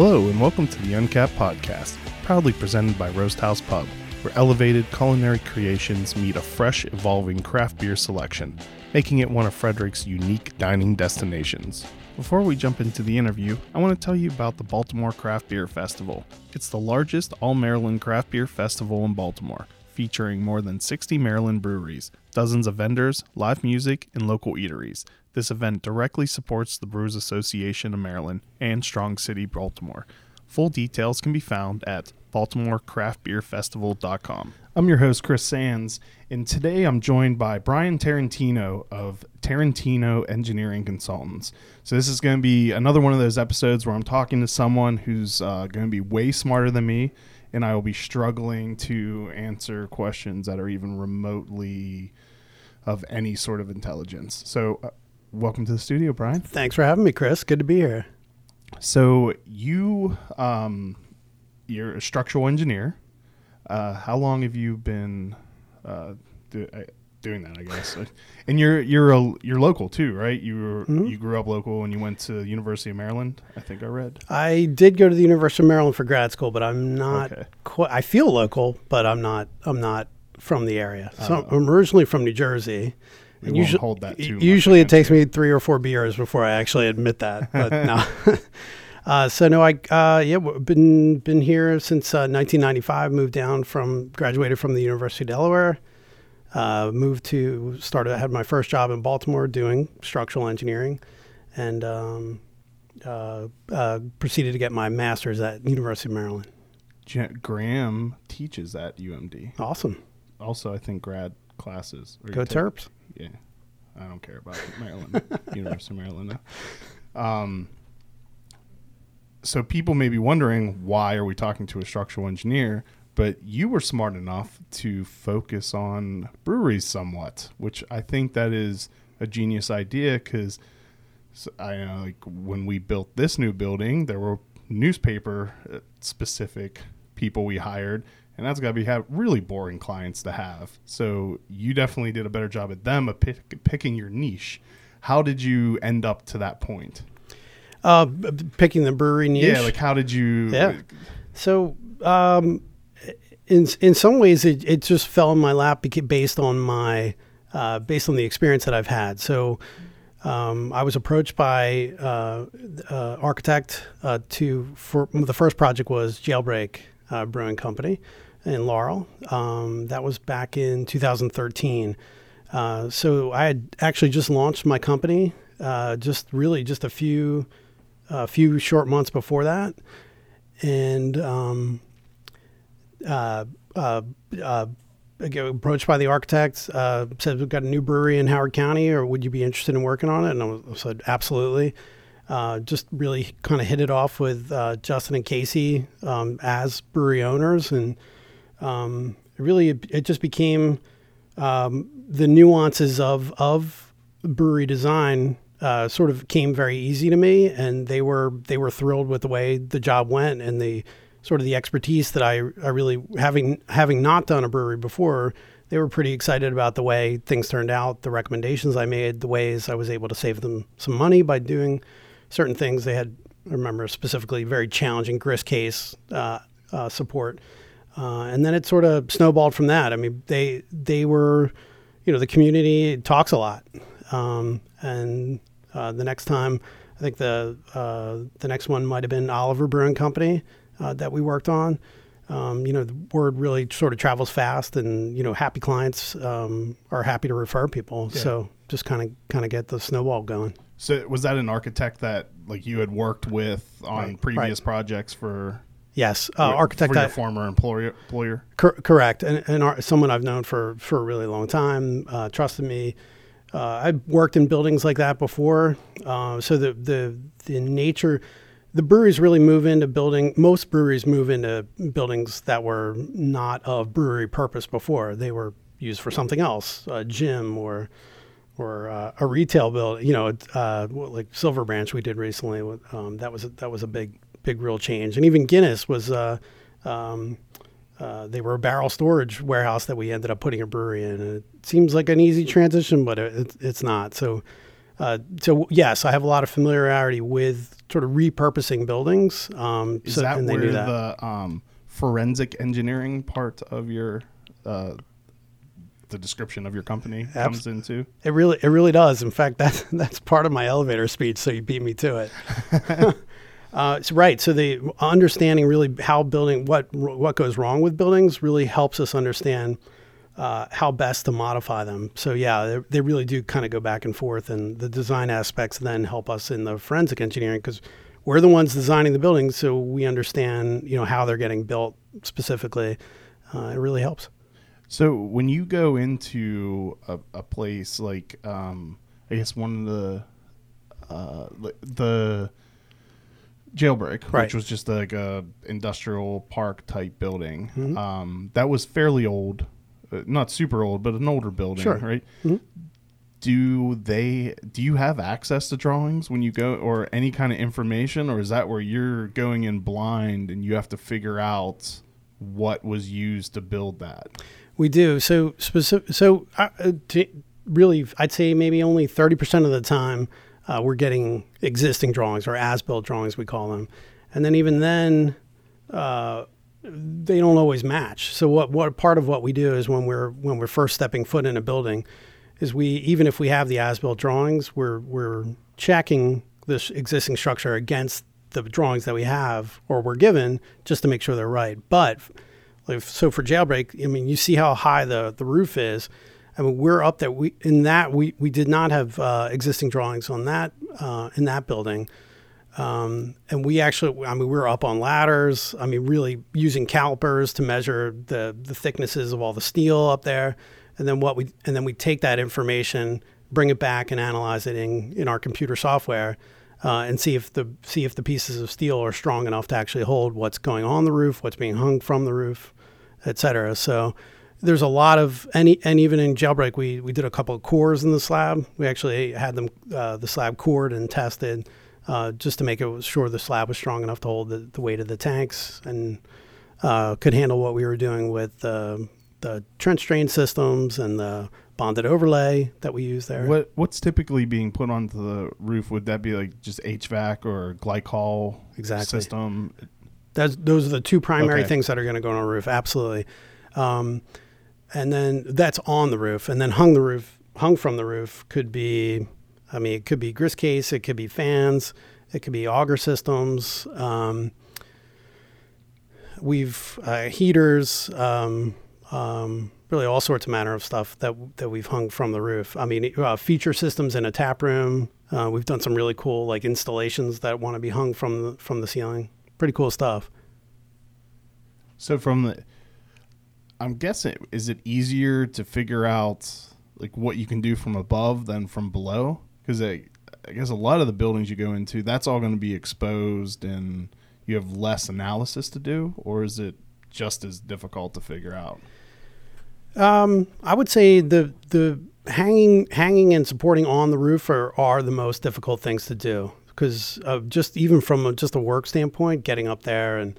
Hello, and welcome to the Uncapped Podcast, proudly presented by Roast House Pub, where elevated culinary creations meet a fresh, evolving craft beer selection, making it one of Frederick's unique dining destinations. Before we jump into the interview, I want to tell you about the Baltimore Craft Beer Festival. It's the largest all Maryland craft beer festival in Baltimore, featuring more than 60 Maryland breweries, dozens of vendors, live music, and local eateries. This event directly supports the Brewers Association of Maryland and Strong City, Baltimore. Full details can be found at baltimorecraftbeerfestival.com. I'm your host, Chris Sands, and today I'm joined by Brian Tarantino of Tarantino Engineering Consultants. So, this is going to be another one of those episodes where I'm talking to someone who's uh, going to be way smarter than me, and I will be struggling to answer questions that are even remotely of any sort of intelligence. So, uh, welcome to the studio, Brian. Thanks for having me, Chris. Good to be here. So you, um, you're a structural engineer. Uh, how long have you been uh, do, uh, doing that? I guess, and you're you're a, you're local too, right? You were, Mhm. you grew up local and you went to the University of Maryland. I think I read. I did go to the University of Maryland for grad school, but I'm not. Okay. Qu- I feel local, but I'm not. I'm not from the area. So Oh. I'm originally from New Jersey. Won't usually, hold that too usually it takes me three or four beers before I actually admit that. But no. Uh, so no, I uh, yeah been been here since uh, 1995. Moved down from graduated from the University of Delaware. Uh, moved to started. I had my first job in Baltimore doing structural engineering, and um, uh, uh, proceeded to get my master's at University of Maryland. Graham teaches at UMD. Awesome. Also, I think grad classes. Go Terps. Yeah, I don't care about Maryland, University of Maryland. now. Um, so people may be wondering why are we talking to a structural engineer? But you were smart enough to focus on breweries somewhat, which I think that is a genius idea because I know like when we built this new building, there were newspaper uh, specific people we hired, and that's got to be have really boring clients to have. So you definitely did a better job at them of pick, picking your niche. How did you end up to that point? Uh, picking the brewery niche. Yeah, like how did you? Yeah. So, um, in in some ways, it, it just fell in my lap based on my uh, based on the experience that I've had. So, um, I was approached by uh, uh, architect uh, to for the first project was Jailbreak uh, Brewing Company in Laurel. Um, that was back in 2013. Uh, so I had actually just launched my company, uh, just really just a few a few short months before that, and um, uh, uh, uh, approached by the architect. Uh, said we've got a new brewery in Howard County, or would you be interested in working on it? And I, was, I said absolutely. Just really kind of hit it off with Justin and Casey um, as brewery owners, and um, really it, it just became um, the nuances of of brewery design uh, sort of came very easy to me, and they were they were thrilled with the way the job went and the sort of the expertise that I I really having having not done a brewery before. They were pretty excited about the way things turned out, the recommendations I made, the ways I was able to save them some money by doing certain things. They had, I remember specifically, very challenging grist case uh, uh, support, uh, and then it sort of snowballed from that. I mean, they they were, you know, the community talks a lot, um, and uh, the next time, I think the uh, the next one might have been Oliver Brewing Company uh, that we worked on. Um, you know, the word really sort of travels fast, and you know, happy clients um, are happy to refer people. Yeah. So just kind of kind of get the snowball going. So was that an architect that like you had worked with on Right, previous projects for Yes, uh, for architect. your I- former employer? Employer. Cor- correct, and, and our, someone I've known for for a really long time, uh, trusted me. Uh, I've worked in buildings like that before, uh, so the the the nature, the breweries really move into building. Most breweries move into buildings that were not of brewery purpose before. They were used for something else, a gym or or uh, a retail build. You know, uh, like Silver Branch we did recently. Um, that was a, that was a big big real change, and even Guinness was. Uh, um, uh, they were a barrel storage warehouse that we ended up putting a brewery in. And it seems like an easy transition, but it, it's not. So Uh, so yes, I have a lot of familiarity with sort of repurposing buildings. Um, Is so, that and they where that. the um, forensic engineering part of your uh, the description of your company comes into? It really, it really does. In fact, that's that's part of my elevator speech. So you beat me to it. uh, so right. So the understanding really how building what what goes wrong with buildings really helps us understand uh, how best to modify them. So yeah, they, they really do kind of go back and forth, and the design aspects then help us in the forensic engineering because we're the ones designing the buildings, so we understand you know how they're getting built specifically. Uh, it really helps. So when you go into a, a place like, um, I guess one of the uh, the jailbreak, Right. which was just like a industrial park type building, Mhm. um, that was fairly old, uh, not super old, but an older building, Sure. right? Mhm. Do they? Do you have access to drawings when you go, or any kind of information, or is that where you're going in blind and you have to figure out what was used to build that? We do. So specific. So uh, uh, to really, I'd say maybe only thirty percent of the time uh, we're getting existing drawings or as-built drawings, we call them, and then even then, uh, they don't always match. So what what part of what we do is when we're when we're first stepping foot in a building, is we even if we have the as-built drawings, we're we're checking this existing structure against the drawings that we have or we're given just to make sure they're right. But so for jailbreak, I mean, you see how high the, the roof is. I mean, we're up there. We in that we, we did not have uh, existing drawings on that uh, in that building, um, and we actually, I mean, we were up on ladders. I mean, really using calipers to measure the the thicknesses of all the steel up there, and then what we and then we take that information, bring it back, and analyze it in in our computer software. Uh, and see if the see if the pieces of steel are strong enough to actually hold what's going on the roof, what's being hung from the roof, et cetera. So there's a lot of and, e- and even in jailbreak we, we did a couple of cores in the slab. We actually had them uh, the slab cored and tested uh, just to make it sure the slab was strong enough to hold the, the weight of the tanks and uh, could handle what we were doing with the trench drain systems and the bonded overlay that we use there. What what's typically being put onto the roof? Would that be like just HVAC or glycol Exactly. system? That's, those are the two primary Okay. things that are going to go on a roof. Absolutely. Um, and then that's on the roof, and then hung the roof, hung from the roof could be, I mean, it could be grist case, it could be fans, it could be auger systems. Um, we've uh, heaters, um, um, really all sorts of manner of stuff that that we've hung from the roof. I mean, uh, feature systems in a tap room. Uh, we've done some really cool like installations that want to be hung from the, from the ceiling. Pretty cool stuff. So from the, I'm guessing, is it easier to figure out like what you can do from above than from below? Because I, I guess a lot of the buildings you go into, that's all going to be exposed, and you have less analysis to do, or is it just as difficult to figure out? Um, I would say the the hanging hanging and supporting on the roof are, are the most difficult things to do because uh, just even from a, just a work standpoint, getting up there and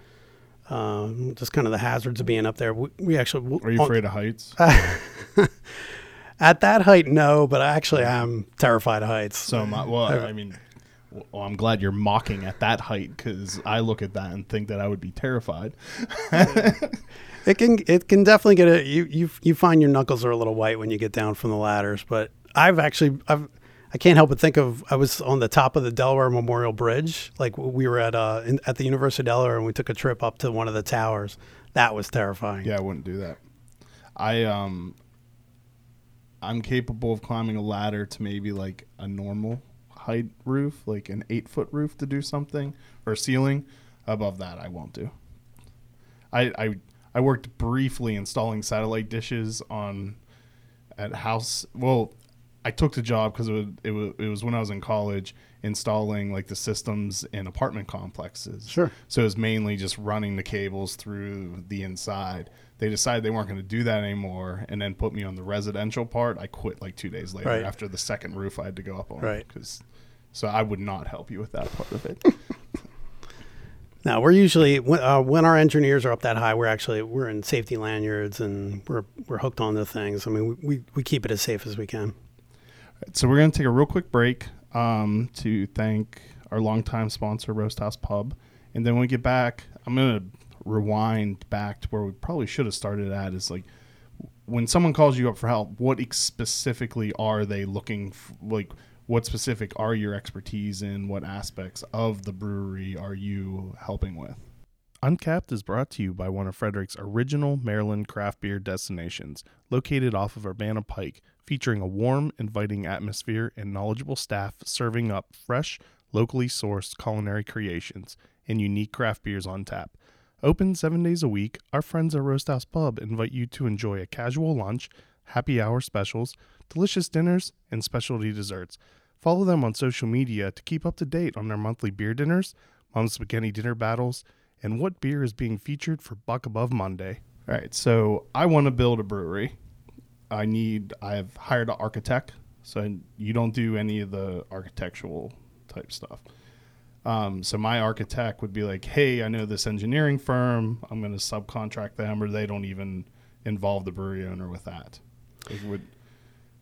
um, just kind of the hazards of being up there. We, we actually Are you afraid of heights? at that height? No, but actually I'm terrified of heights. So my, well, I mean, well, I'm glad you're mocking at that height because I look at that and think that I would be terrified. It can it can definitely get a you you you find your knuckles are a little white when you get down from the ladders. But I've actually I've I can't help but think of I was on the top of the Delaware Memorial Bridge. Like we were at uh in, at the University of Delaware and we took a trip up to one of the towers. That was terrifying. Yeah, I wouldn't do that. I um, I'm capable of climbing a ladder to maybe like a normal height roof, like an eight foot roof, to do something or ceiling. Above that, I won't do. I I I worked briefly installing satellite dishes on at house. Well, I took the job because it was, it was it was when I was in college installing like the systems in apartment complexes. Sure. So it was mainly just running the cables through the inside. They decided they weren't going to do that anymore, and then put me on the residential part. I quit like two days later Right. after the second roof I had to go up on. Right. Because so I would not help you with that part of it. Now we're usually when, uh, when our engineers are up that high, we're actually we're in safety lanyards and we're we're hooked onto things. I mean we, we, we keep it as safe as we can. So we're going to take a real quick break um, to thank our longtime sponsor, Roast House Pub. And then when we get back, I'm going to rewind back to where we probably should have started at is like when someone calls you up for help, what specifically are they looking f- like? What specific are your expertise in? What aspects of the brewery are you helping with? Uncapped is brought to you by one of Frederick's original Maryland craft beer destinations, located off of Urbana Pike, featuring a warm, inviting atmosphere and knowledgeable staff serving up fresh, locally sourced culinary creations and unique craft beers on tap. Open seven days a week, our friends at Roast House Pub invite you to enjoy a casual lunch, happy hour specials, delicious dinners, and specialty desserts. Follow them on social media to keep up to date on their monthly beer dinners, Mom's Spaghetti dinner battles, and what beer is being featured for Buck Above Monday. All right, so I want to build a brewery. I need, I've hired an architect, so you don't do any of the architectural type stuff. Um, so my architect would be like, "Hey, I know this engineering firm. I'm going to subcontract them, or they don't even involve the brewery owner with that." It would,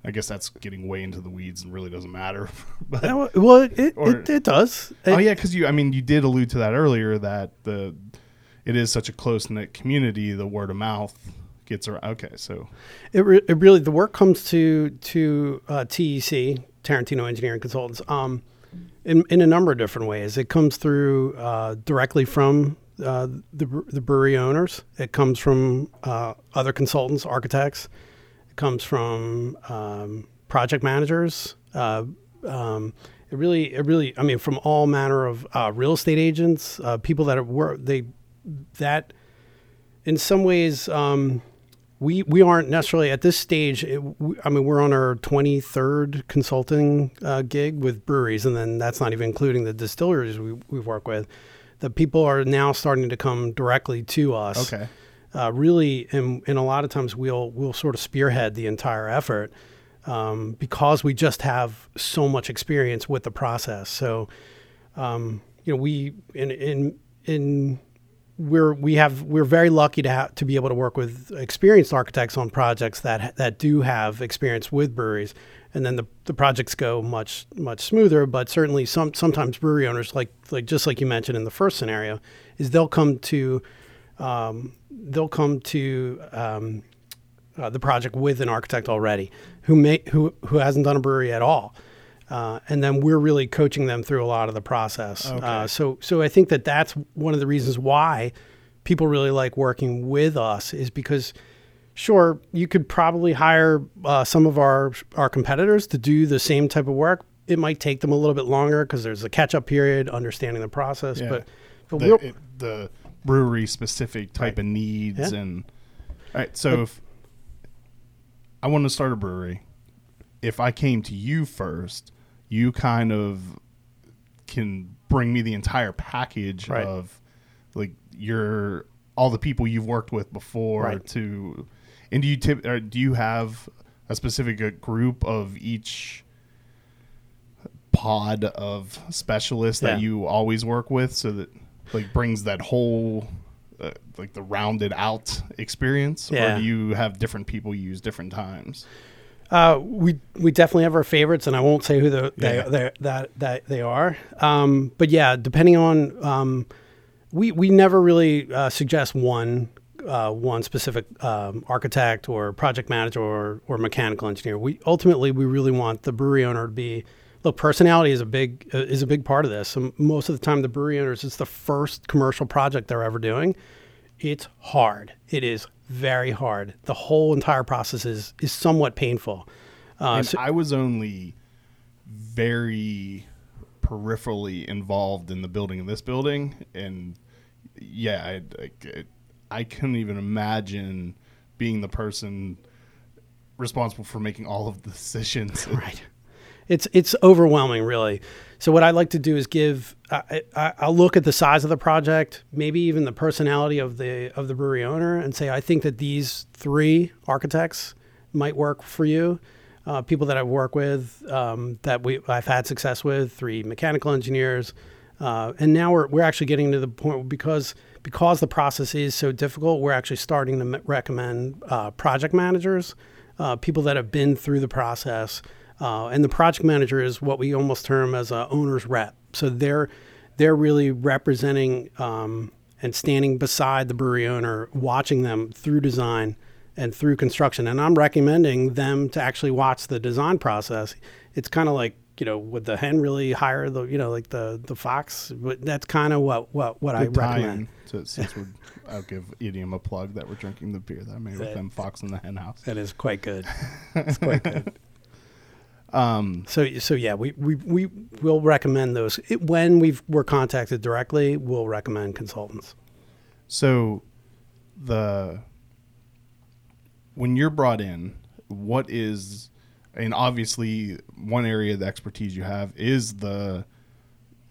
I guess that's getting way into the weeds and really doesn't matter. but well, it, Or- it, it does. oh yeah, because you, I mean, you did allude to that earlier that the it is such a close knit community. The word of mouth gets around. Okay, so It, re- it really the work comes to to uh, TEC Tarantino Engineering Consultants um, in in a number of different ways. It comes through uh, directly from uh, the the brewery owners. It comes from uh, other consultants, architects. It comes from um, project managers. Uh, um, it really, it really, I mean, from all manner of uh, real estate agents, people that wor- they that in some ways. Um, we we aren't necessarily at this stage. It, we, I mean, we're on our twenty third consulting uh, gig with breweries, and then that's not even including the distilleries we we work with. The people are now starting to come directly to us. okay, Uh, really, and, and a lot of times we'll we'll sort of spearhead the entire effort um, because we just have so much experience with the process. So, um, you know, we in in in we're we have we're very lucky to have to be able to work with experienced architects on projects that that do have experience with breweries, and then the, the projects go much much smoother. But certainly, some sometimes brewery owners like like just like you mentioned in the first scenario, is they'll come to um, they'll come to um, uh, the project with an architect already who may who who hasn't done a brewery at all. Uh, and then we're really coaching them through a lot of the process. Okay. Uh, so, so I think that that's one of the reasons why people really like working with us is because, sure, you could probably hire uh, some of our our competitors to do the same type of work. It might take them a little bit longer because there's a catch up period, understanding the process. Yeah. But, but the, it, the brewery specific type Right. of needs Yeah. and all right so if i want to start a brewery if i came to you first you kind of can bring me the entire package Right. of like your all the people you've worked with before Right. to and do you tip do you have a specific uh, group of each pod of specialists that you always work with so that like brings that whole uh, like the rounded out experience Yeah. or do you have different people you use different times Uh, we we definitely have our favorites, and I won't say who the, they, Yeah. they that that they are. Um, but yeah, depending on um, we we never really uh, suggest one uh, one specific um, architect or project manager or or mechanical engineer. We ultimately we really want the brewery owner to be. Look, personality is a big uh, is a big part of this. And most of the time, the brewery owners it's the first commercial project they're ever doing. It's hard. It is very hard. The whole entire process is is somewhat painful. Uh, and so- I was only very peripherally involved in the building of this building, and yeah, I, I, I couldn't even imagine being the person responsible for making all of the decisions. right. It's it's overwhelming, really. So what I like to do is give. I'll look at the size of the project, maybe even the personality of the of the brewery owner, and say I think that these three architects might work for you. Uh, people that I've worked with, um, that we I've had success with, three mechanical engineers, uh, and now we're we're actually getting to the point because because the process is so difficult, we're actually starting to recommend uh, project managers, uh, people that have been through the process Uh, and the project manager is what we almost term as a owner's rep. So they're they're really representing um, and standing beside the brewery owner, watching them through design and through construction. And I'm recommending them to actually watch the design process. It's kind of like you know, would the hen really hire the you know like the the fox? But that's kind of what what what I Good tie-in recommend. To, since we're, I'll give Idiom a plug that we're drinking the beer that I made with them Fox in the Hen House. That is quite good. It's quite good. Um, So so yeah, we we we will recommend those it, when we we're contacted directly. We'll recommend consultants. so the when you're brought in, what is and obviously one area of the expertise you have is the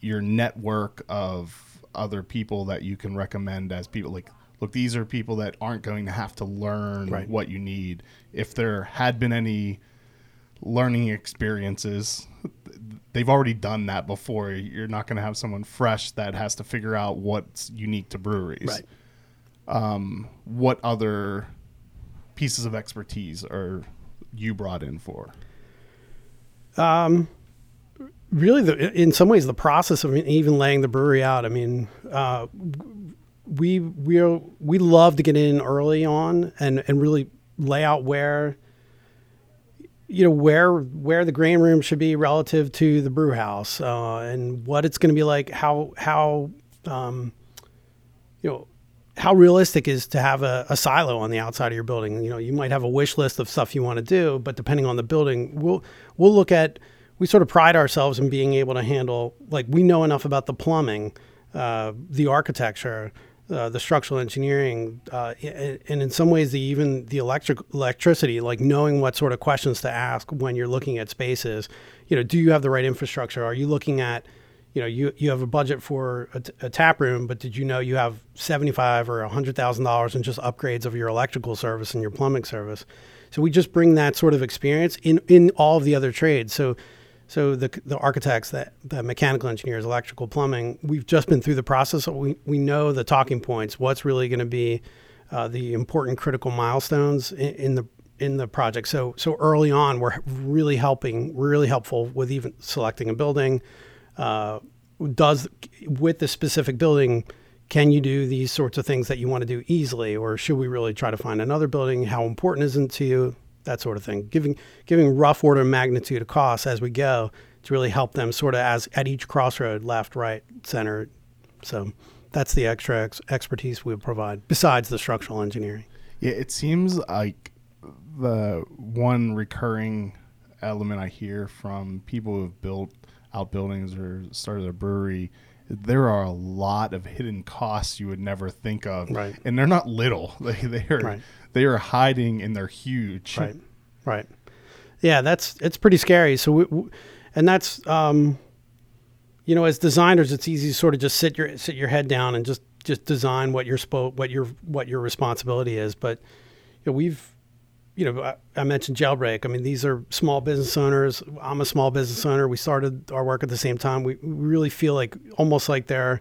your network of other people that you can recommend as people like look these are people that aren't going to have to learn Right. what you need if there had been any learning experiences they've already done that before you're not going to have someone fresh that has to figure out what's unique to breweries Right. um, what other pieces of expertise are you brought in for Um, really, the, in some ways, the process of even laying the brewery out. I mean, uh, we we are, we love to get in early on and and really lay out where you know where where the grain room should be relative to the brew house uh, and what it's going to be like how how um, you know how realistic is to have a, a silo on the outside of your building. You know you might have a wish list of stuff you want to do but depending on the building we'll we'll look at we sort of pride ourselves in being able to handle like we know enough about the plumbing uh, the architecture uh, the structural engineering, uh, and, and in some ways, the even the electric electricity, like knowing what sort of questions to ask when you're looking at spaces. You know, do you have the right infrastructure? Are you looking at, you know, you you have a budget for a, t- a tap room, but did you know you have seventy five or hundred thousand dollars in just upgrades of your electrical service and your plumbing service? So we just bring that sort of experience in in all of the other trades. So so the the architects, that the mechanical engineers, electrical, plumbing, we've just been through the process. So we we know the talking points. What's really going to be uh, the important critical milestones in, in the in the project. So so early on, we're really helping, really helpful with even selecting a building. Uh, does with the specific building, can you do these sorts of things that you want to do easily, or should we really try to find another building? How important is it to you? That sort of thing. Giving giving rough order of magnitude of costs as we go to really help them sort of as at each crossroad, left, right, center. So that's the extra ex- expertise we provide besides the structural engineering. Yeah, it seems like the one recurring element I hear from people who have built out buildings or started a brewery. There are a lot of hidden costs you would never think of, Right. and they're not little. They they are Right. They are hiding and they're huge. Right. Right. Yeah, that's it's pretty scary. So, we, and that's um, you know, as designers, it's easy to sort of just sit your sit your head down and just just design what your spo- what your what your responsibility is. But you know, we've you know, I, I mentioned Jailbreak. I mean, these are small business owners. I'm a small business owner. We started our work at the same time. We, we really feel like almost like they're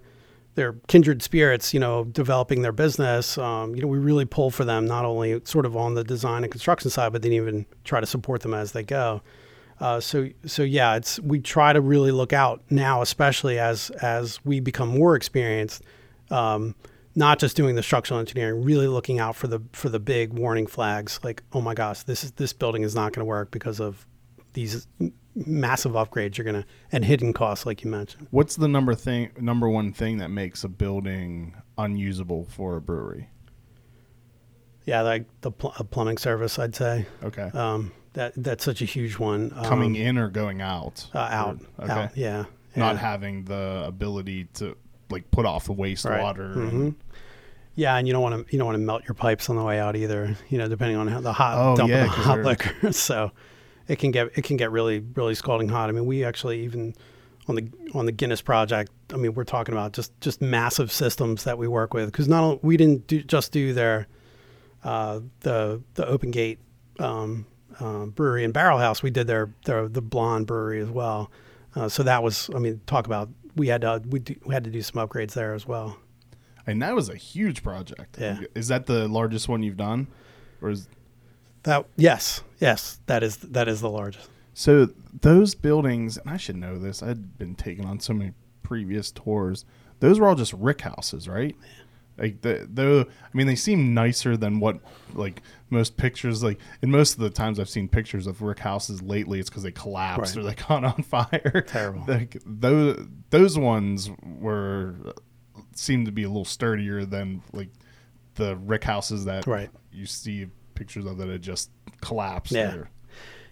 they're kindred spirits, you know, developing their business. Um, you know, we really pull for them, not only sort of on the design and construction side, but then even try to support them as they go. Uh, so, so yeah, it's we try to really look out now, especially as as we become more experienced, um, not just doing the structural engineering, really looking out for the for the big warning flags, like oh my gosh, this is this building is not going to work because of these massive upgrades you're gonna and hidden costs, like you mentioned. What's the number thing number one thing that makes a building unusable for a brewery? Yeah, like the pl- plumbing service, I'd say. Okay. Um, that that's such a huge one. Um, Coming in or going out? uh, out, Okay. out, yeah, Not having the ability to like put off the wastewater. and- Mhm. Yeah, and you don't want to you don't want to melt your pipes on the way out either. You know, depending on how the hot Oh, dump yeah, of the hot liquor, so it can get it can get really really scalding hot. I mean, we actually even on the on the Guinness project. I mean, we're talking about just just massive systems that we work with because not only we didn't do, just do their uh, the the Open Gate um, uh, brewery and barrel house. We did their their the Blonde brewery as well. Uh, so that was I mean, talk about we had to, we, do, we had to do some upgrades there as well. And that was a huge project. Yeah. Is that the largest one you've done? Or is That yes, yes, that is that is the largest. So those buildings, and I should know this. I'd been taken on so many previous tours. Those were all just rick houses, right? Like the the I mean they seem nicer than what like most pictures like in most of the times I've seen pictures of rick houses lately it's because they collapsed Right. or they caught on fire. Terrible. Like those those ones were seemed to be a little sturdier than like the rick houses that Right. you see pictures of that had just collapsed. Yeah. or-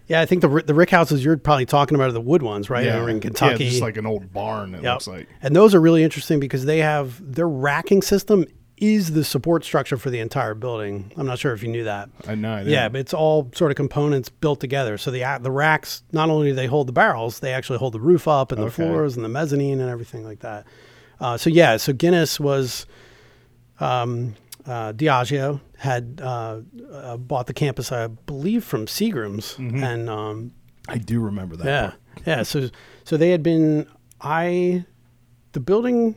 Yeah, I think the the rick houses you're probably talking about are the wood ones, right? Over in Kentucky. Yeah, just like an old barn. It Yep. looks like. And those are really interesting because they have their racking system is the support structure for the entire building. I'm not sure if you knew that. I know. I Yeah, but it's all sort of components built together. So the the racks not only do they hold the barrels, they actually hold the roof up and the Okay. floors and the mezzanine and everything like that. Uh, so yeah, so Guinness was um, uh, Diageo had uh, uh, bought the campus, I believe, from Seagram's, and um, I do remember that. yeah, part. yeah. So so they had been I the building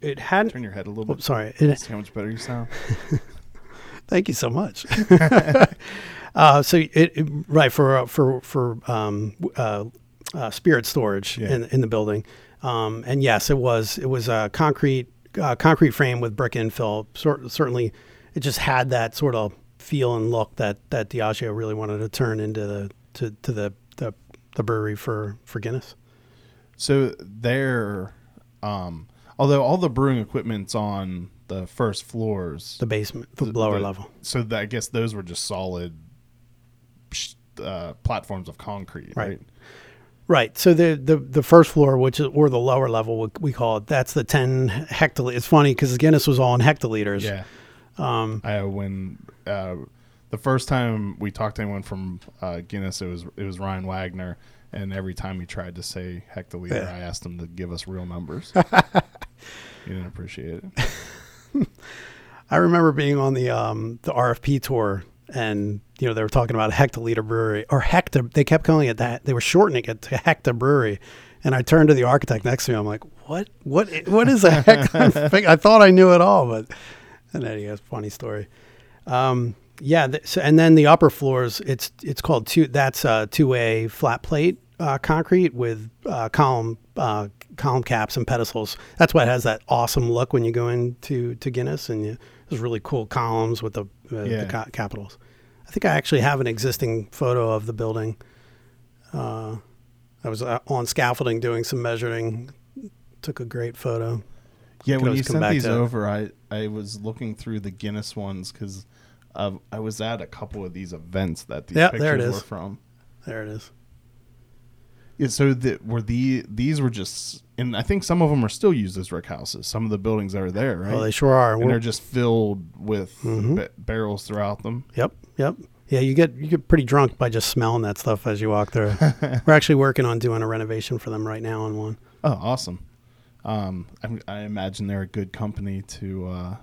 it had. Turn your head a little Oh, bit. sorry. It, See how much better you sound. Thank you so much. uh, so it, it- right for uh, for for um, uh, uh, spirit storage Yeah. in in the building, um, and yes, it was it was a concrete uh, concrete frame with brick infill. Cer- certainly, it just had that sort of feel and look that that Diageo really wanted to turn into the to, to the, the the brewery for for Guinness. So there, um, although all the brewing equipment's on the first floors, The basement, the, the- lower the- level. So that, I guess those were just solid uh, platforms of concrete, Right. right? Right. So the, the the first floor, which is or the lower level, we, we call it, that's the ten hectoliters. It's funny because Guinness was all in hectoliters. Yeah. Um, I when uh, the first time we talked to anyone from uh, Guinness, it was it was Ryan Wagner, and every time he tried to say hectoliter, Yeah. I asked him to give us real numbers. he didn't appreciate it. I remember being on the um, the RFP tour, and you know they were talking about a hectoliter brewery or hecta. They kept calling it that. They were shortening it to hecta brewery. And I turned to the architect next to me. I'm like, "What? What? What is a hecta?" I thought I knew it all, but and then he has a funny story. Um, yeah. Th- so, and then the upper floors, it's it's called two. That's uh, two way flat plate uh, concrete with uh, column uh, column caps and pedestals. That's why it has that awesome look when you go into to Guinness, and you, there's really cool columns with the, uh, Yeah. the ca- capitals. I think I actually have an existing photo of the building. Uh, I was uh, on scaffolding doing some measuring. Took a great photo. Yeah, Could when you come sent back these it. over, I I was looking through the Guinness ones because uh, I was at a couple of these events that these Yeah, pictures there it were is. from. There it is. Yeah, so the, were the these were just, and I think some of them are still used as rick houses. Some of the buildings that are there, right? Oh, they sure are. and We're- they're just filled with Mhm. ba- barrels throughout them. Yep, yep. Yeah, you get you get pretty drunk by just smelling that stuff as you walk through. We're actually working on doing a renovation for them right now on one. Oh, awesome! Um, I, I imagine they're a good company to uh,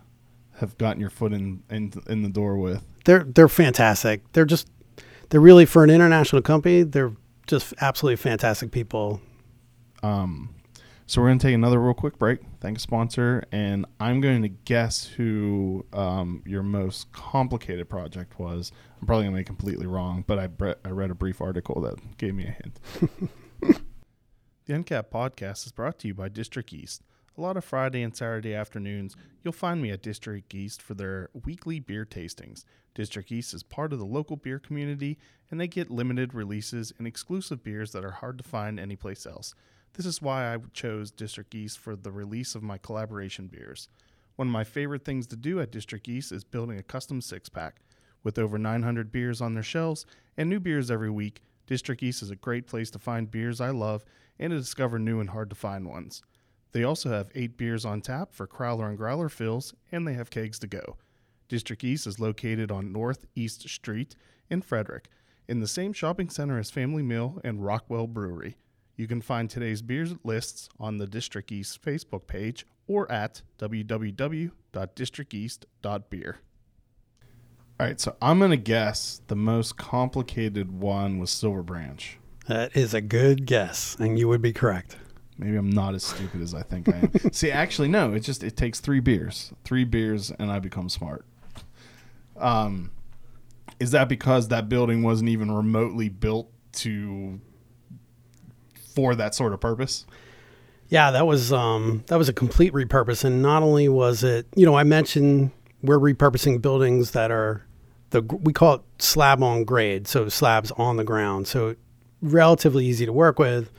have gotten your foot in, in in the door with. They're they're fantastic. They're just they're really for an international company. They're just absolutely fantastic people. Um, so we're gonna take another real quick break. Thank a sponsor, and I'm going to guess who um, your most complicated project was. I'm probably gonna be completely wrong, but I bre- I read a brief article that gave me a hint. the Uncapped podcast is brought to you by District East. A lot of Friday and Saturday afternoons, you'll find me at District East for their weekly beer tastings. District East is part of the local beer community, and they get limited releases and exclusive beers that are hard to find anyplace else. This is why I chose District East for the release of my collaboration beers. One of my favorite things to do at District East is building a custom six pack. With over 900 beers on their shelves and new beers every week, District East is a great place to find beers I love and to discover new and hard to find ones. They also have eight beers on tap for Crowler and Growler fills, and they have kegs to go. District East is located on Northeast Street in Frederick, in the same shopping center as Family Meal and Rockwell Brewery. You can find today's beer lists on the District East Facebook page or at www.districteast.beer. All right, so I'm going to guess the most complicated one was Silver Branch. That is a good guess, and you would be correct. Maybe I'm not as stupid as I think I am. See, actually, no. It just it takes three beers, three beers, and I become smart. Um, is that because that building wasn't even remotely built to for that sort of purpose. Yeah, that was um, that was a complete repurpose, and not only was it, you know, I mentioned we're repurposing buildings that are the we call it slab on grade, so slabs on the ground, so relatively easy to work with.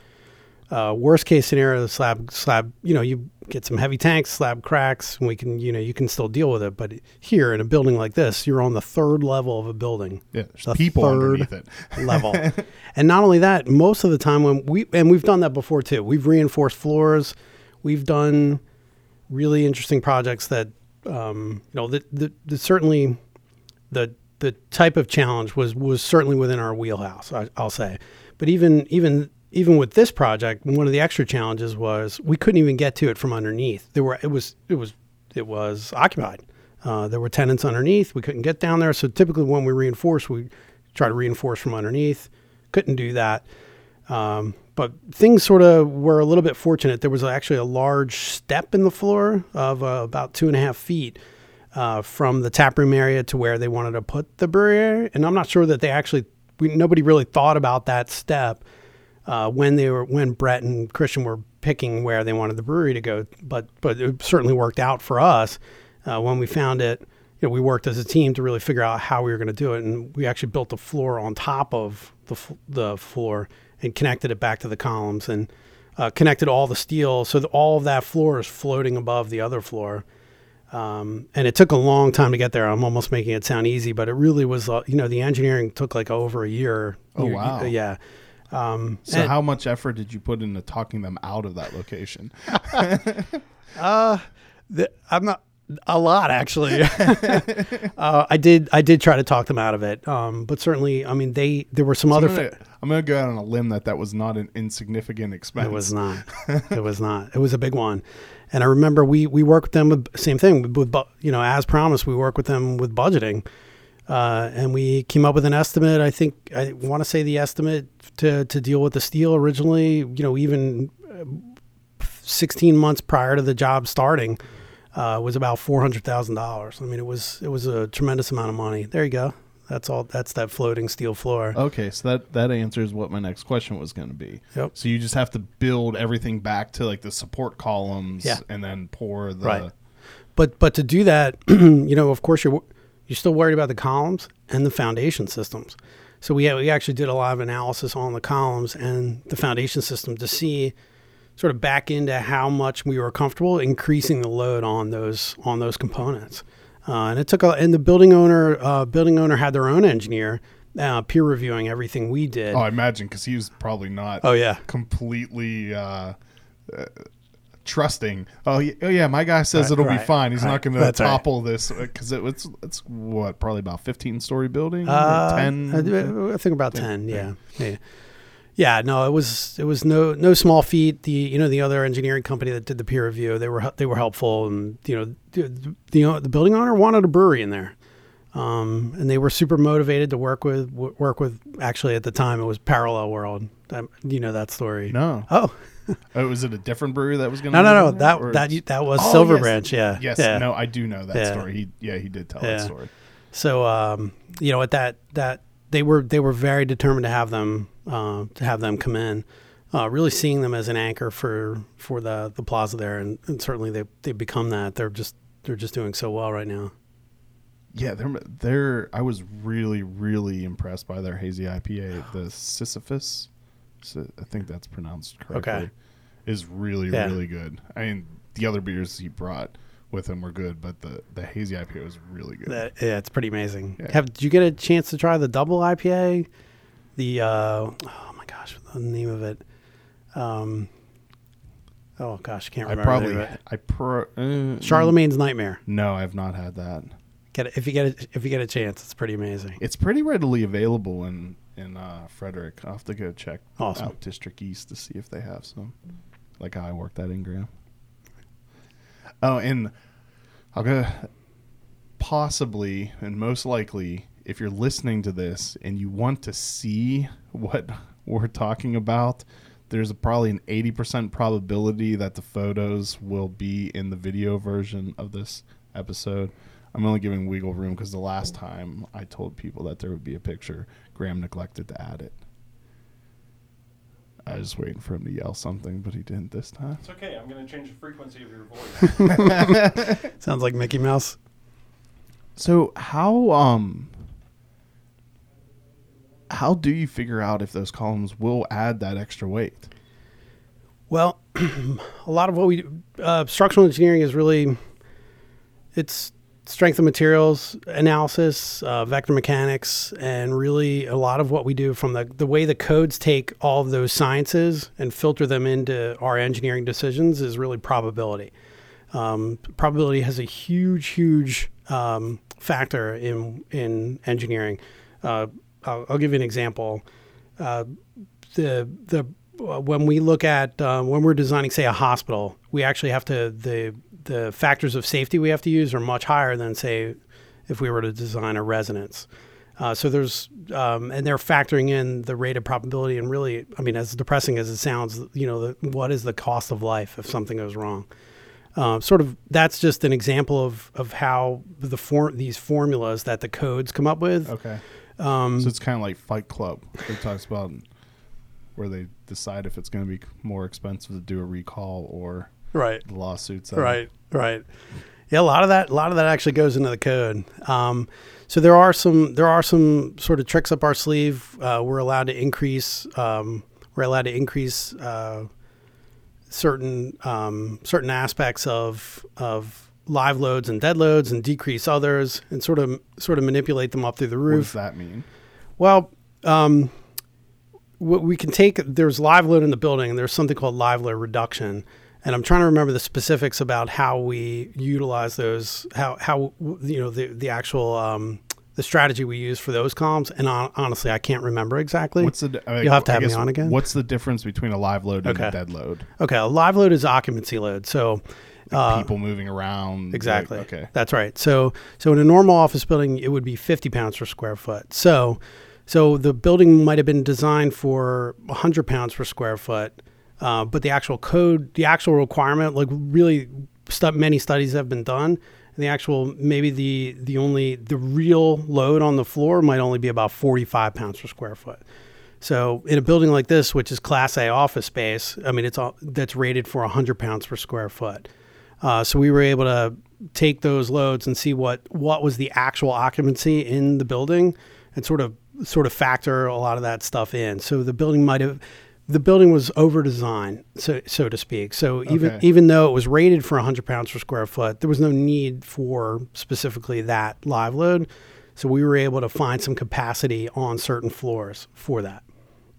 Uh, worst case scenario, the slab slab, you know, you get some heavy tanks, slab cracks, and we can, you know, you can still deal with it. But here in a building like this, you're on the third level of a building. Yeah, The people third underneath it. level. and not only that, most of the time when we and we've done that before too. We've reinforced floors. We've done really interesting projects that um, you know the, the, the certainly the the type of challenge was was certainly within our wheelhouse. I, I'll say, but even even even with this project, one of the extra challenges was we couldn't even get to it from underneath. There were it was it was it was occupied. Uh, there were tenants underneath. We couldn't get down there. So typically, when we reinforce, we try to reinforce from underneath. Couldn't do that. Um, but things sort of were a little bit fortunate. There was actually a large step in the floor of uh, about two and a half feet uh, from the tap room area to where they wanted to put the brewery. And I'm not sure that they actually, we, nobody really thought about that step uh, when they were when Brett and Christian were picking where they wanted the brewery to go. But but it certainly worked out for us uh, when we found it. You know, we worked as a team to really figure out how we were going to do it, and we actually built the floor on top of the f- the floor and connected it back to the columns and uh, connected all the steel so that all of that floor is floating above the other floor. Um, and it took a long time to get there. I'm almost making it sound easy, but it really was. Uh, you know, the engineering took like over a year. Oh, Year- wow. yeah. Um, So how much effort did you put into talking them out of that location? Uh, the, I'm not a lot actually. uh, I did I did try to talk them out of it, um, but certainly, I mean, they there were some other. I'm gonna, I'm gonna go out on a limb that that was not an insignificant expense. it was not. it was not. It was a big one, and I remember we we worked with them with same thing with, you know as promised we work with them with budgeting. Uh, and we came up with an estimate. I think I want to say the estimate to, to deal with the steel originally, you know, even uh, 16 months prior to the job starting, uh, was about four hundred thousand dollars. I mean, it was it was a tremendous amount of money. There you go. That's all. That's that floating steel floor. Okay, so that that answers what my next question was going to be. Yep. So you just have to build everything back to like the support columns, Yeah. and then pour the. Right. But but to do that, you know, of course, you're you're still worried about the columns and the foundation systems. So we we actually did a lot of analysis on the columns and the foundation system to see sort of back into how much we were comfortable increasing the load on those on those components. Uh, and it took a and the building owner uh, building owner had their own engineer uh, peer reviewing everything we did. Oh, I imagine because he was probably not Oh, yeah. completely uh, uh, trusting. Oh yeah, oh yeah, my guy says Right, it'll be fine. He's right. not going to right. topple this because it, it's it's what probably about 15 story building, Uh, 10. I, I think about ten. Yeah. yeah, yeah. No, it was it was no no small feat. The you know the other engineering company that did the peer review they were they were helpful, and you know the the, the building owner wanted a brewery in there, um, and they were super motivated to work with work with. Actually, at the time, it was Parallel World. Um, you know that story? No, Oh oh, was it a different brewery that was going to? no no no that that that was Oh, Silver yes. Branch. Yeah. Yes, Yeah. no, I do know that Yeah. story. He, yeah, he did tell Yeah. that story. So um, you know, at that that they were they were very determined to have them uh, to have them come in, uh, really seeing them as an anchor for for the the plaza there, and, and certainly they they become that. They're just they're just doing so well right now. Yeah, they're they're. I was really really impressed by their hazy IPA, the Sisyphus. Si- I think that's pronounced correctly. Okay. Is really Yeah. really good. I mean, the other beers he brought with him were good, but the the hazy IPA was really good. That, yeah, it's pretty amazing. Yeah. Have did you get a chance to try the double IPA? The uh, oh my gosh, the name of it. Um, oh gosh, I can't remember. I probably the name of it. I pro uh, Charlemagne's Nightmare. No, I've not had that. Get it, if you get it, if you get a chance, it's pretty amazing. It's pretty readily available in in uh, Frederick. I'll have to go check Awesome. out District East to see if they have some. Like how I worked that in Graham. Oh, and I'll go possibly and most likely if you're listening to this and you want to see what we're talking about, there's a, probably an 80% probability that the photos will be in the video version of this episode. I'm only giving wiggle room because the last time I told people that there would be a picture, Graham neglected to add it. I was waiting for him to yell something, but he didn't this time. It's okay. I'm going to change the frequency of your voice. Sounds like Mickey Mouse. So how um how do you figure out if those columns will add that extra weight? Well, a lot of what we do, uh, structural engineering is really it's strength of materials analysis, uh, vector mechanics, and really a lot of what we do from the the way the codes take all of those sciences and filter them into our engineering decisions is really probability. Um, probability has a huge, huge um, factor in in engineering. Uh, I'll, I'll give you an example. Uh, the the uh, when we look at um, when we're designing, say, a hospital, we actually have to the the factors of safety we have to use are much higher than say if we were to design a residence. Uh, so there's um, and they're factoring in the rate of probability and really, I mean, as depressing as it sounds, you know, the, what is the cost of life if something goes wrong? Uh, sort of that's just an example of of how the for, these formulas that the codes come up with. Okay. Um, So it's kind of like Fight Club. It talks about where they decide if it's going to be more expensive to do a recall or right. lawsuits. Right, right. Yeah, a lot of that, a lot of that actually goes into the code. Um, so there are some, there are some sort of tricks up our sleeve. Uh, we're allowed to increase, um, we're allowed to increase uh, certain um, certain aspects of of live loads and dead loads, and decrease others, and sort of sort of manipulate them up through the roof What does that mean? Well, um, what we can take there's live load in the building, and there's something called live load reduction. And I'm trying to remember the specifics about how we utilize those, how how you know the the actual um, the strategy we use for those comms. And hon- honestly, I can't remember exactly. What's the? di- I mean, You'll have to I have me on again. What's the difference between a live load and a dead load? okay, a live load is occupancy load. So uh, People moving around. like- Exactly. okay. That's right. So so in a normal office building, it would be 50 pounds per square foot. So so the building might have been designed for 100 pounds per square foot, uh, but the actual code, the actual requirement, like really, stu- many studies have been done. And the actual maybe the the only the real load on the floor might only be about 45 pounds per square foot. So in a building like this, which is Class A office space, I mean it's all that's rated for 100 pounds per square foot. Uh, so we were able to take those loads and see what what was the actual occupancy in the building, and sort of sort of factor a lot of that stuff in. So the building might have the building was over designed, so so to speak. So even Okay. even though it was rated for 100 pounds per square foot, there was no need for specifically that live load. So we were able to find some capacity on certain floors for that.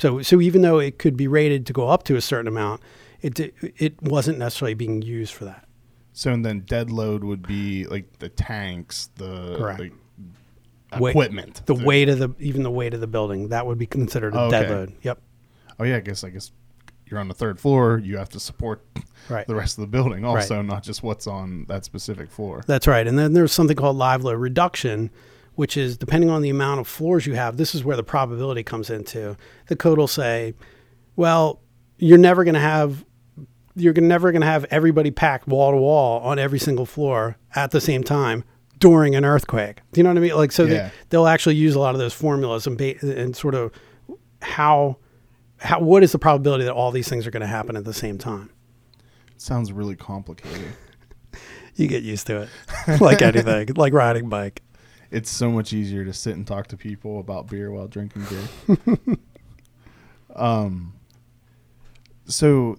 So so even though it could be rated to go up to a certain amount, it it wasn't necessarily being used for that. So and then dead load would be like the tanks, the Correct. like, Weight- equipment, The weight of the even the weight of the building that would be considered a dead load. Yep. Oh yeah, I guess I guess you're on the third floor. You have to support Right. the rest of the building, also, not just what's on that specific floor. That's right. And then there's something called live load reduction, which is depending on the amount of floors you have, this is where the probability comes into. The code will say, well, you're never going to have you're never going to have everybody packed wall to wall on every single floor at the same time during an earthquake. Do you know what I mean? Like so Yeah. they, they'll actually use a lot of those formulas and ba- and sort of how how what is the probability that all these things are going to happen at the same time? sounds really complicated. You get used to it. like anything, like riding bike. it's so much easier to sit and talk to people about beer while drinking beer. um, so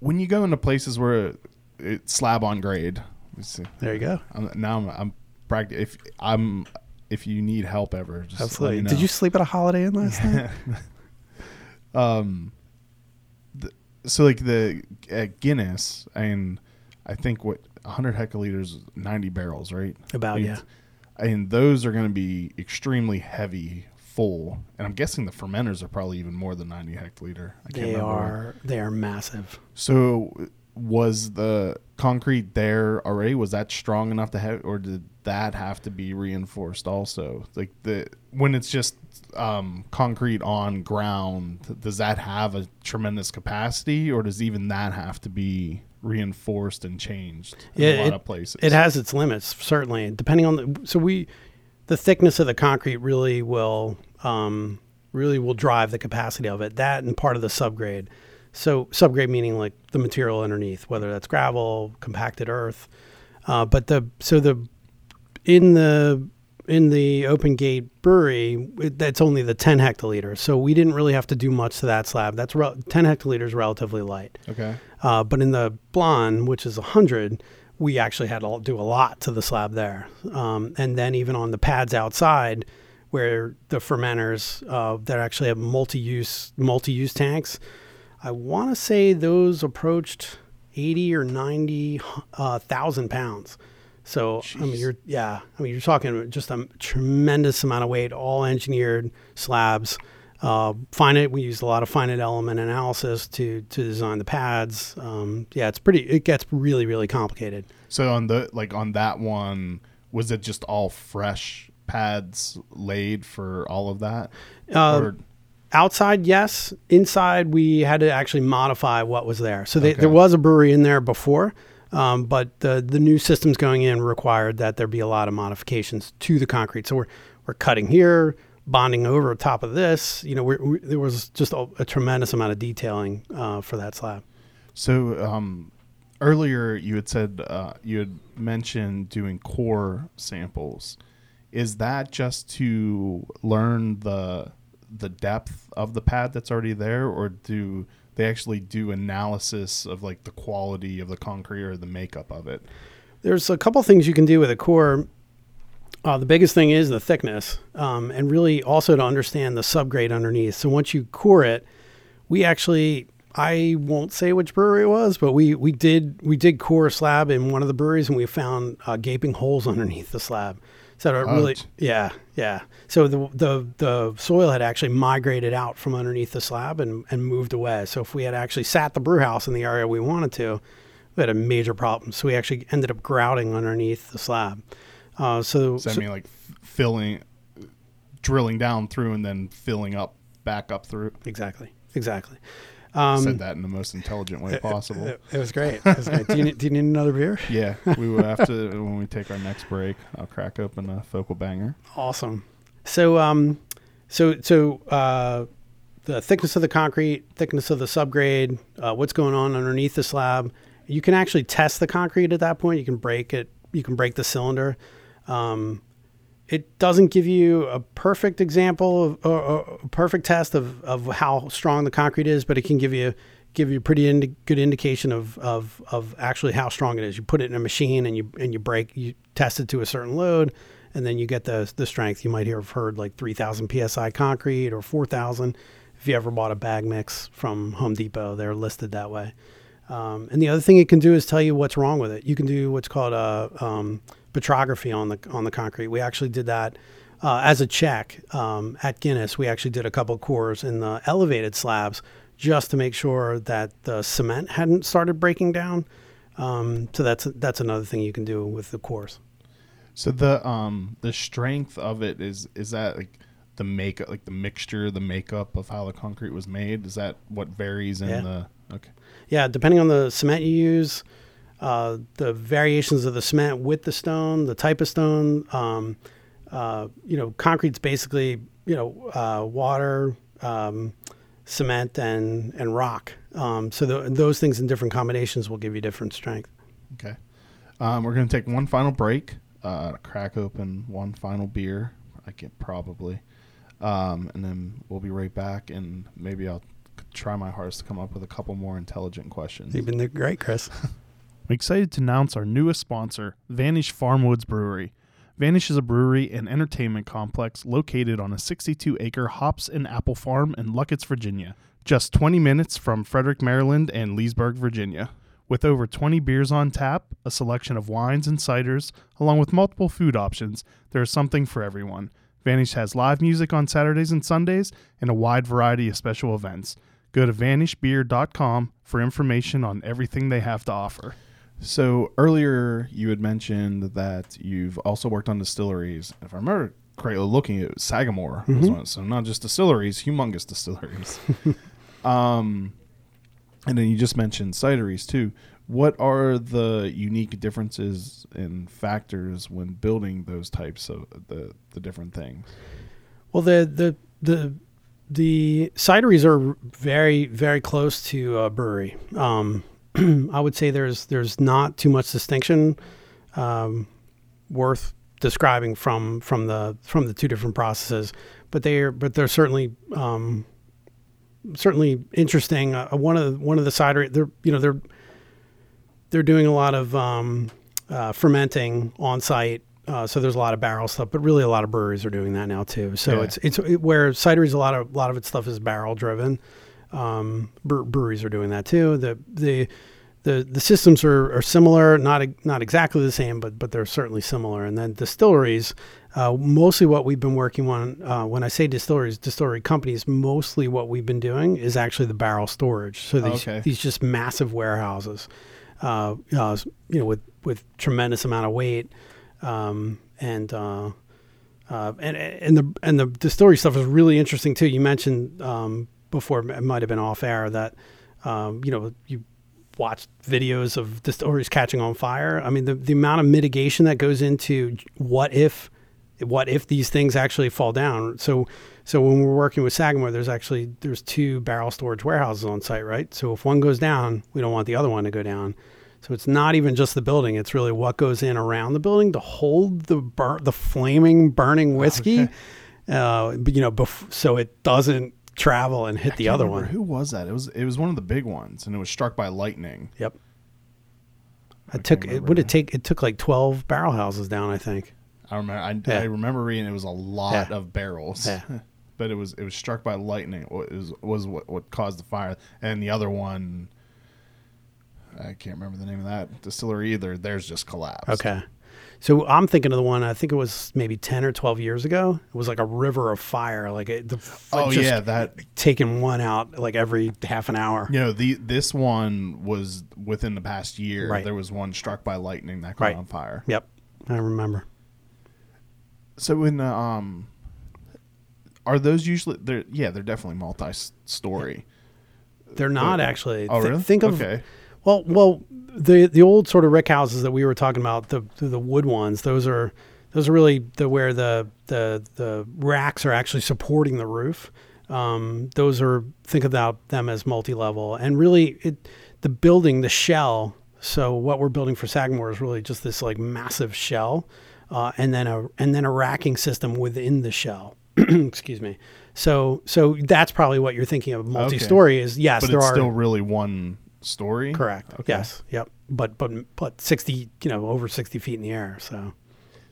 when you go into places where it's slab on grade, let's see. There you go. I'm, now I'm, I'm practi- If I'm, if you need help ever, just Absolutely. Let me Did you sleep at a Holiday Inn last night? Um, the, so like the at Guinness, and I think what 100 hectoliters, 90 barrels, right? About, And- yeah. And those are going to be extremely heavy, full, and I'm guessing the fermenters are probably even more than 90 hectoliter. I can't They remember. are they are massive. So was the concrete there already? Was that strong enough to have, or did that have to be reinforced also? Like the when it's just um, concrete on ground, does that have a tremendous capacity, or does even that have to be reinforced and changed in Yeah, a lot it- of places? It has its limits, certainly. Depending on the so we the thickness of the concrete really will um, really will drive the capacity of it. That and part of the subgrade. So subgrade meaning like the material underneath, whether that's gravel, compacted earth. Uh, but the so the in the in the open gate brewery, it, that's only the 10 hectoliters. So we didn't really have to do much to that slab. That's re- 10 hectoliters relatively light. Okay. Uh, but in the blonde, which is 100, we actually had to do a lot to the slab there. Um, and then even on the pads outside, where the fermenters uh, that actually have multi-use multi-use tanks, I want to say those approached 80 or 90 uh, thousand pounds. So I mean, you're yeah, I mean, you're talking just a tremendous amount of weight, all engineered slabs. Uh, finite, we used a lot of finite element analysis to to design the pads. Um, yeah, it's pretty. It gets really really complicated. So on the like on that one, was it just all fresh pads laid for all of that? Uh, or outside, yes. Inside, we had to actually modify what was there. So they, Okay. there was a brewery in there before, um, but the the new systems going in required that there be a lot of modifications to the concrete. So we're we're cutting here, bonding over top of this. You know, we're, we, there was just a, a tremendous amount of detailing uh, for that slab. So um, earlier you had said uh, you had mentioned doing core samples. Is that just to learn the the depth of the pad that's already there, or do they actually do analysis of like the quality of the concrete or the makeup of it? There's a couple things you can do with a core. Uh, the biggest thing is the thickness, um, and really also to understand the subgrade underneath. So once you core it, we actually I won't say which brewery it was, but we we did we did core a slab in one of the breweries, and we found uh, gaping holes underneath the slab. So it really, yeah, yeah. So the the the soil had actually migrated out from underneath the slab and and moved away. So if we had actually sat the brew house in the area we wanted to, we had a major problem. So we actually ended up grouting underneath the slab. Uh, so, Does that so- mean like filling, drilling down through and then filling up back up through? exactly, exactly. Um, Said that in the most intelligent way possible. It, it was great. It was great. Do, you, need- do you need another beer? Yeah, we will have to when we take our next break. I'll crack open a focal banger. Awesome. So, um, so, so, uh, the thickness of the concrete, thickness of the subgrade, uh, what's going on underneath the slab. You can actually test the concrete at that point. You can break it. You can break the cylinder. Um, it doesn't give you a perfect example of or, or a perfect test of, of how strong the concrete is, but it can give you give you a pretty indi- good indication of, of of actually how strong it is. You put it in a machine and you and you break you test it to a certain load, and then you get the the strength. You might have heard like three thousand psi concrete or four thousand. If you ever bought a bag mix from Home Depot, they're listed that way. Um, and the other thing it can do is tell you what's wrong with it. You can do what's called a um, petrography on the on the concrete. We actually did that uh, as a check um, at Guinness. We actually did a couple cores in the elevated slabs just to make sure that the cement hadn't started breaking down. Um, so that's that's another thing you can do with the cores. So the um the strength of it is is that like the makeup like the mixture the makeup of how the concrete was made is that what varies in Yeah. the okay Yeah, depending on the cement you use, uh, the variations of the cement with the stone, the type of stone. Um, uh, you know, concrete's basically you know uh, water, um, cement, and and rock. Um, so tho- those things in different combinations will give you different strength. okay um we're gonna take one final break uh crack open one final beer I can probably um and then we'll be right back and maybe I'll try my hardest to come up with a couple more intelligent questions. You've been great, Chris. I'm excited to announce our newest sponsor, Vanish Farmwoods Brewery. Vanish is a brewery and entertainment complex located on a 62 acre hops and apple farm in Lucketts, Virginia, just 20 minutes from Frederick, Maryland and Leesburg, Virginia. With over 20 beers on tap, a selection of wines and ciders, along with multiple food options, there is something for everyone. Vanish has live music on Saturdays and Sundays and a wide variety of special events. Go to vanishbeer.com for information on everything they have to offer. So earlier you had mentioned that you've also worked on distilleries. If I remember correctly, looking at Sagamore, was one, so not just distilleries, humongous distilleries. um, and then you just mentioned cideries too. What are the unique differences and factors when building those types of the the different things? Well, the the the the cideries are very very close to a brewery. Um, I would say there's there's not too much distinction um, worth describing from from the from the two different processes, but they're but they're certainly um, certainly interesting. Uh, one of the, one of the cidery they're you know they're they're doing a lot of um, uh, fermenting on site. Uh, so there's a lot of barrel stuff, but really a lot of breweries are doing that now too. So Yeah. it's it's it, where cideries a lot of a lot of its stuff is barrel driven. Um, bre- breweries are doing that too. The the the the systems are, are similar, not not exactly the same, but but they're certainly similar. And then distilleries, uh, mostly what we've been working on. Uh, when I say distilleries, distillery companies, mostly what we've been doing is actually the barrel storage. So these Okay. these just massive warehouses, uh, uh, you know, with with tremendous amount of weight, um, and. Uh, uh, and and the and the distillery stuff is really interesting too. You mentioned um, before it might have been off air that um, you know you watched videos of distilleries catching on fire. I mean the the amount of mitigation that goes into what if what if these things actually fall down. So so when we're working with Sagamore, there's actually there's two barrel storage warehouses on site, right? So if one goes down, we don't want the other one to go down. So it's not even just the building; it's really what goes in around the building to hold the bur- the flaming, burning whiskey. Okay. Uh, but, you know, bef- so it doesn't travel and hit the other remember one. Who was that? It was it was one of the big ones, and it was struck by lightning. Yep. I It took it would it take it took like twelve barrel houses down, I think. I remember. I, Yeah. I remember reading it was a lot Yeah. of barrels. Yeah. But it was it was struck by lightning. wa- Was was what, what caused the fire, and the other one, I can't remember the name of that distillery either. Theirs just collapsed. Okay. So I'm thinking of the one I think it was maybe ten or twelve years ago. It was like a river of fire, like it, the Oh yeah, that taking one out like every half an hour. you know the this one was within the past year. Right. There was one struck by lightning that caught Right. on fire. Yep, I remember. So in the um, are those usually? They're yeah, they're definitely multi-story. They're not actually. Oh Thi- really? Think of okay. Well, well, the the old sort of rick houses that we were talking about, the the, the wood ones, those are those are really the where the the the racks are actually supporting the roof. Um, those are think about them as multi-level, and really it the building, the shell. So what we're building for Sagamore is really just this like massive shell, uh, and then a and then a racking system within the shell. Excuse me. So so that's probably what you're thinking of. Multi-story is yes, but there it's are still really one story. Correct. Okay. Yes. Yep. But but but sixty, you know, over sixty feet in the air. So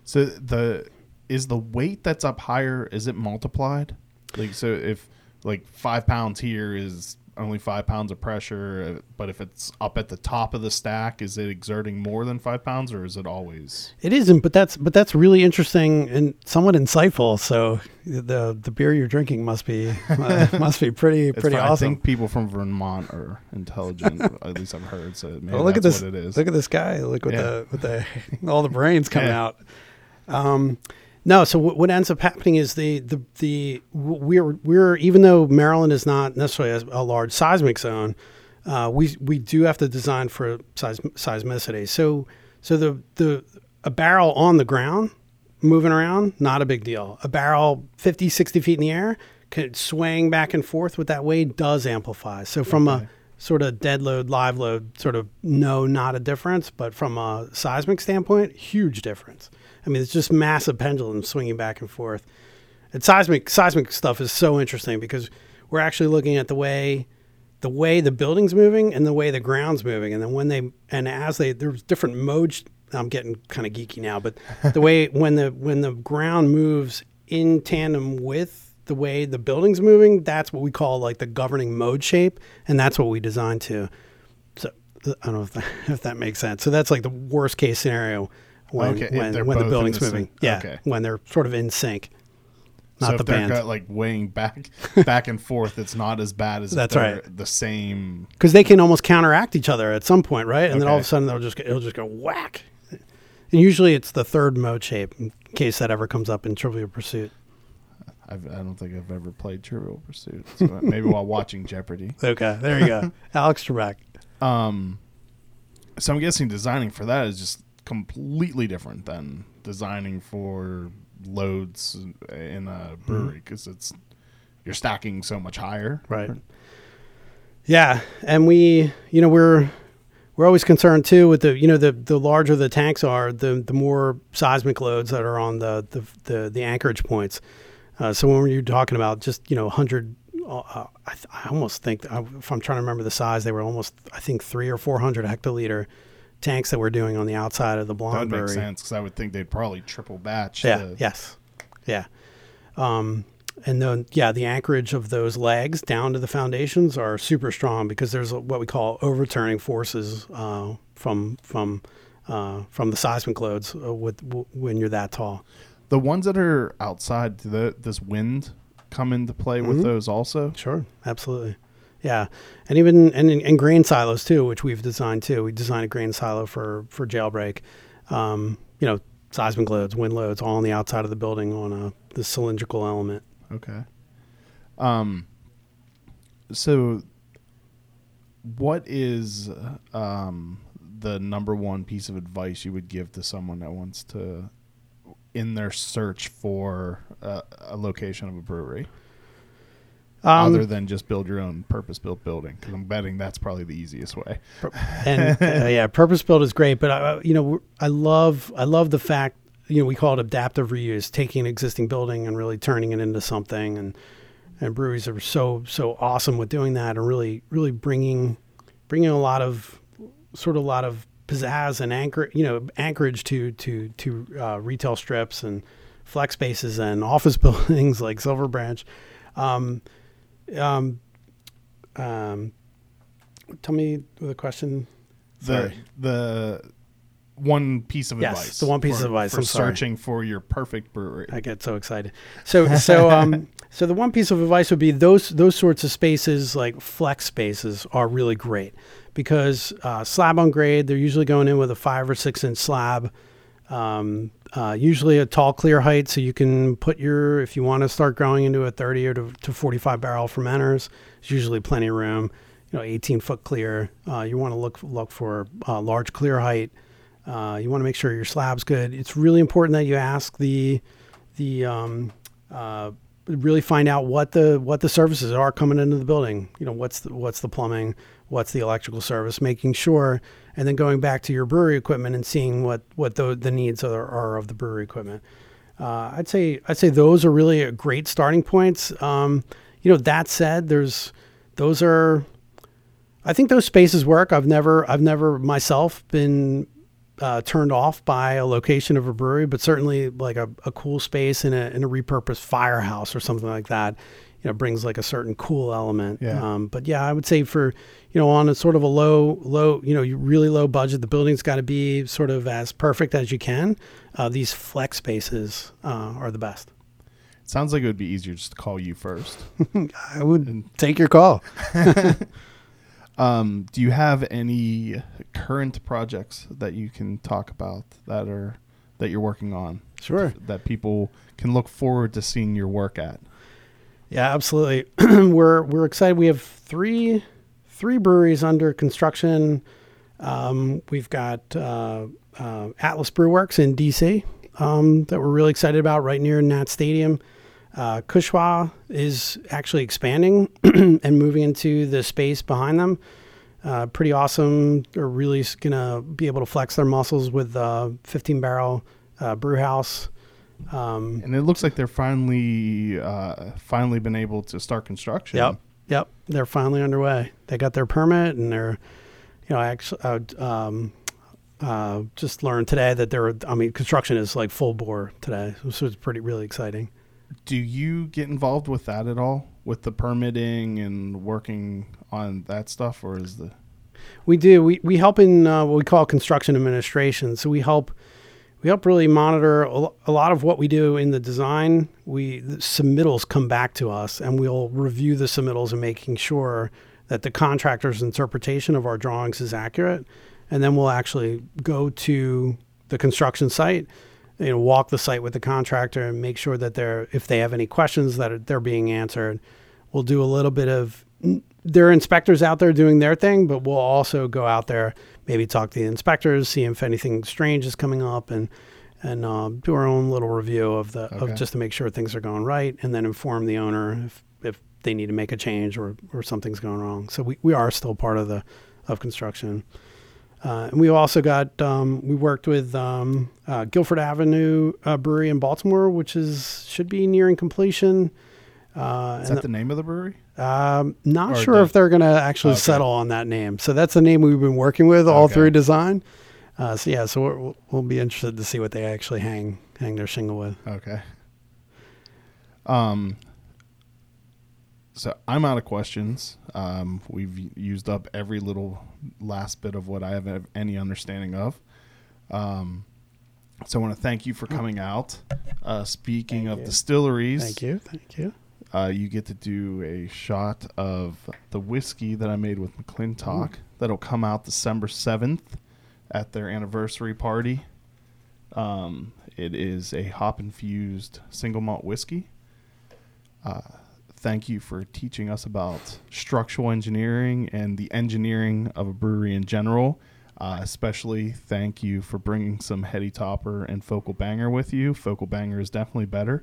So the is the weight that's up higher is it multiplied? Like so if like five pounds here is only five pounds of pressure, uh, but if it's up at the top of the stack, is it exerting more than five pounds, or is it always? it isn't. But that's but that's really interesting and somewhat insightful. So the the beer you're drinking must be uh, must be pretty pretty fine. I think people from Vermont are intelligent. at least I've heard. So maybe Well, look at this! what it is. Look at this guy! Look with Yeah. the with the all the brains coming Yeah. out. Um, no, so what, what ends up happening is the the the we're we're even though Maryland is not necessarily a, a large seismic zone, uh, we we do have to design for seis, seismicity. So so the the a barrel on the ground moving around not a big deal. A barrel 50 60 feet in the air could swaying back and forth with that weight does amplify. So from Okay. a sort of dead load, live load, sort of no, not a difference, but from a seismic standpoint, huge difference. I mean, it's just massive pendulums swinging back and forth. And seismic seismic stuff is so interesting because we're actually looking at the way the way the building's moving and the way the ground's moving, and then when they and as they there's different modes. I'm getting kind of geeky now, but the way when the when the ground moves in tandem with the way the building's moving, that's what we call like the governing mode shape, and that's what we design to. So I don't know if that, if that makes sense. So that's like the worst case scenario when Okay, when, when the building's the moving. Yeah, okay. when they're sort of in sync. Not so the if they're band. got, like weighing back, back and forth, it's not as bad as That's they're right. The same. because they can almost counteract each other at some point, right? And then all of a sudden they'll just it'll just go whack. And usually it's the third mode shape in case that ever comes up in Trivial Pursuit. I've, I don't think I've ever played Trivial Pursuit. So maybe while watching Jeopardy. Okay, there you go, Alex Trebek. Um, so I'm guessing designing for that is just completely different than designing for loads in a brewery because it's you're stacking so much higher. Right. Yeah, and we, you know, we're we're always concerned too with the, you know, the the larger the tanks are, the the more seismic loads that are on the the the, the anchorage points. Uh, so when you're talking about just you know 100, uh, I, th- I almost think I, if I'm trying to remember the size, they were almost I think three or 400 hectoliter tanks that we're doing on the outside of the That blonde would make sense because I would think they'd probably triple batch. Yeah. the- Yes. Yeah. Um, and then yeah, the anchorage of those legs down to the foundations are super strong because there's what we call overturning forces uh, from from uh, from the seismic loads uh, with w- when you're that tall. The ones that are outside, do the, does wind come into play with Mhm. those also? Sure, absolutely. Yeah, and even and, and grain silos too, which we've designed too. We designed a grain silo for for jailbreak. Um, you know, seismic loads, wind loads, all on the outside of the building on a the cylindrical element. Okay. Um. So, what is um the number one piece of advice you would give to someone that wants to, in their search for a, a location of a brewery, Um, other than just build your own purpose-built building? Because I'm betting that's probably the easiest way. and uh, yeah, purpose built is great, but I, you know, I love I love the fact you know we call it adaptive reuse, taking an existing building and really turning it into something, and and breweries are so so awesome with doing that, and really really bringing bringing a lot of sort of a lot of pizzazz and anchor you know anchorage to to to uh, retail strips and flex spaces and office buildings like Silver Branch. Um, um, um, tell me the question. The Sorry. the one piece of Yes, advice. the one piece for- of advice, for I'm sorry. searching for your perfect brewery. I get so excited. So so um so the one piece of advice would be those those sorts of spaces like flex spaces are really great because uh, slab on grade they're usually going in with a five or six inch slab. Um, uh, usually a tall clear height, so you can put your if you want to start growing into a 30 or to, to 45 barrel fermenters. There's usually plenty of room. You know, 18 foot clear. Uh, you want to look look for uh, large clear height. Uh, you want to make sure your slab's good. It's really important that you ask the the um, uh, really find out what the what the services are coming into the building. You know, what's the, what's the plumbing, what's the electrical service, making sure, and then going back to your brewery equipment and seeing what what the, the needs are, are of the brewery equipment. Uh, I'd say I'd say those are really great starting points. Um, you know, that said, there's those are I think those spaces work. I've never I've never myself been uh, turned off by a location of a brewery, but certainly like a, a cool space in a in a repurposed firehouse or something like that, you know, brings like a certain cool element. Yeah. Um, but yeah, I would say for you know on a sort of a low low you know really low budget, the building's got to be sort of as perfect as you can. Uh, these flex spaces uh, are the best. Sounds like it would be easier just to call you first. I would take your call. Um, do you have any current projects that you can talk about that are that you're working on Sure. that people can look forward to seeing your work at? Yeah, absolutely. we're we're excited. We have three three breweries under construction. Um, we've got uh, uh, Atlas Brew Works in DC um, that we're really excited about, right near Nat Stadium. Uh, Kushwa is actually expanding and moving into the space behind them. Uh, pretty awesome. They're really gonna be able to flex their muscles with uh, 15 barrel uh, brew house. Um, And it looks like they're finally uh, finally been able to start construction. Yep. Yep. They're finally underway. They got their permit and they're, you know, actually, uh, um, uh, just learned today that they're, I mean, construction is like full bore today. So it's pretty, really exciting. Do you get involved with that at all, with the permitting and working on that stuff, or is the We do. We, we help in uh, what we call construction administration. So we help we help really monitor a lot of what we do in the design. We the submittals come back to us, and we'll review the submittals and making sure that the contractor's interpretation of our drawings is accurate. And then we'll actually go to the construction site, you know, walk the site with the contractor and make sure that they're if they have any questions that are, they're being answered. We'll do a little bit of there are inspectors out there doing their thing, but we'll also go out there, maybe talk to the inspectors, see if anything strange is coming up, and and uh, do our own little review of the Okay. of just to make sure things are going right, and then inform the owner if if they need to make a change or or something's going wrong. So we, we are still part of the of construction. Uh, and we also got um, we worked with um, uh, Guilford Avenue uh, Brewery in Baltimore, which is should be nearing completion. Uh, Is that the name of the brewery? Um, not Or sure if they're going to actually Okay. settle on that name. So that's the name we've been working with all Okay. through design. Uh, so yeah, so we're, we'll be interested to see what they actually hang hang their shingle with. Okay. Um. So I'm out of questions. Um, we've used up every little last bit of what I have any understanding of. Um, so I want to thank you for coming out. Uh, speaking Thank of you. distilleries, Thank you, thank you. Uh, you get to do a shot of the whiskey that I made with McClintock. That'll come out December 7th at their anniversary party. Um, it is a hop infused single malt whiskey. Uh, thank you for teaching us about structural engineering and the engineering of a brewery in general. Uh, especially thank you for bringing some heady topper and focal banger with you. Focal banger is definitely better.